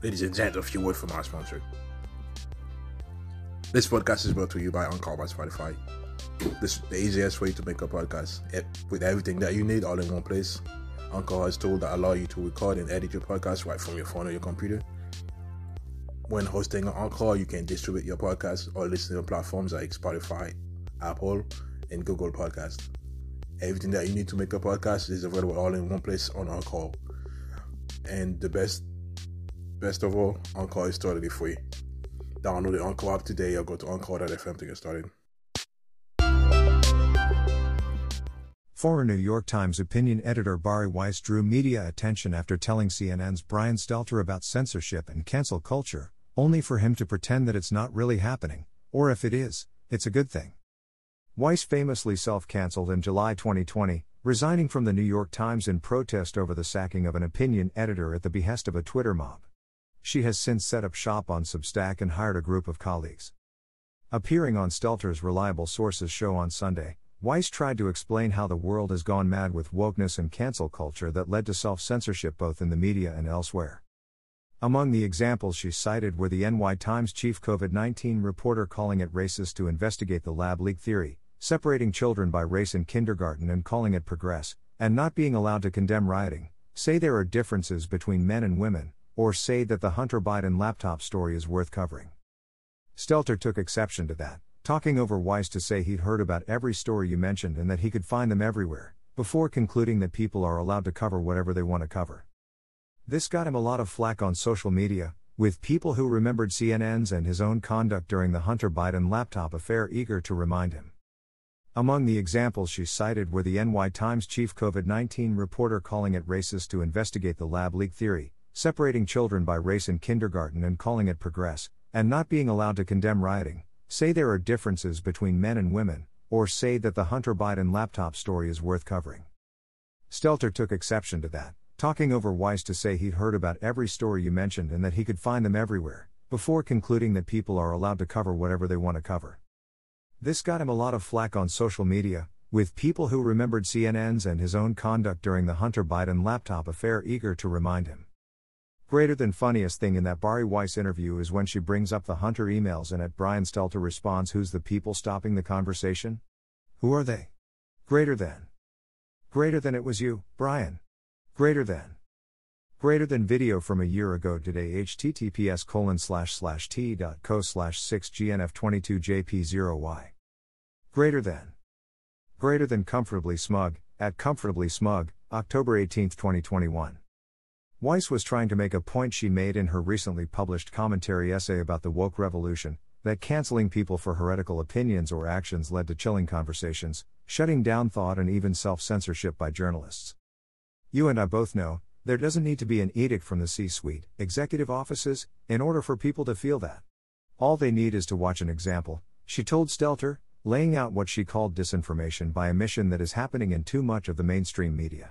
Ladies and gents, a few words from our sponsor. This podcast is brought to you by Anchor by Spotify. This is the easiest way to make a podcast it, with everything that you need all in one place. Anchor has tools that allow you to record and edit your podcast right from your phone or your computer. When hosting on Anchor, you can distribute your podcast or listen to platforms like Spotify, Apple, and Google Podcast. Everything that you need to make a podcast is available all in one place on Anchor. And the best best of all, Anchor is totally free. Download the Anchor app today or go to Anchor.fm to get started. Former New York Times opinion editor Bari Weiss drew media attention after telling CNN's Brian Stelter about censorship and cancel culture, only for him to pretend that it's not really happening, or if it is, it's a good thing. Weiss famously self cancelled in July 2020, resigning from the New York Times in protest over the sacking of an opinion editor at the behest of a Twitter mob. She has since set up shop on Substack and hired a group of colleagues. Appearing on Stelter's Reliable Sources show on Sunday, Weiss tried to explain how the world has gone mad with wokeness and cancel culture that led to self censorship both in the media and elsewhere. Among the examples she cited were the NY Times chief COVID 19 reporter calling it racist to investigate the lab leak theory, separating children by race in kindergarten and calling it progress, and not being allowed to condemn rioting, say there are differences between men and women, or say that the Hunter Biden laptop story is worth covering. Stelter took exception to that talking over Weiss to say he'd heard about every story you mentioned and that he could find them everywhere, before concluding that people are allowed to cover whatever they want to cover. This got him a lot of flack on social media, with people who remembered CNN's and his own conduct during the Hunter Biden laptop affair eager to remind him. Among the examples she cited were the NY Times chief COVID 19 reporter calling it racist to investigate the lab leak theory, separating children by race in kindergarten and calling it progress, and not being allowed to condemn rioting, say there are differences between men and women, or say that the Hunter Biden laptop story is worth covering. Stelter took exception to that, talking over Weiss to say he'd heard about every story you mentioned and that he could find them everywhere, before concluding that people are allowed to cover whatever they want to cover. This got him a lot of flack on social media, with people who remembered CNN's and his own conduct during the Hunter Biden laptop affair eager to remind him. Greater than funniest thing in that Bari Weiss interview is when she brings up the Hunter emails and at Brian Stelter responds, Who's the people stopping the conversation? Who are they? Greater than. Greater than it was you, Brian. Greater than. Greater than video from a year ago today https colon slash slash t.co slash 6gnf22jp0y. Greater than. Greater than comfortably smug, at comfortably smug, October 18, 2021. Weiss was trying to make a point she made in her recently published commentary essay about the woke revolution that canceling people for heretical opinions or actions led to chilling conversations, shutting down thought, and even self censorship by journalists. You and I both know, there doesn't need to be an edict from the C suite, executive offices, in order for people to feel that. All they need is to watch an example, she told Stelter, laying out what she called disinformation by omission that is happening in too much of the mainstream media.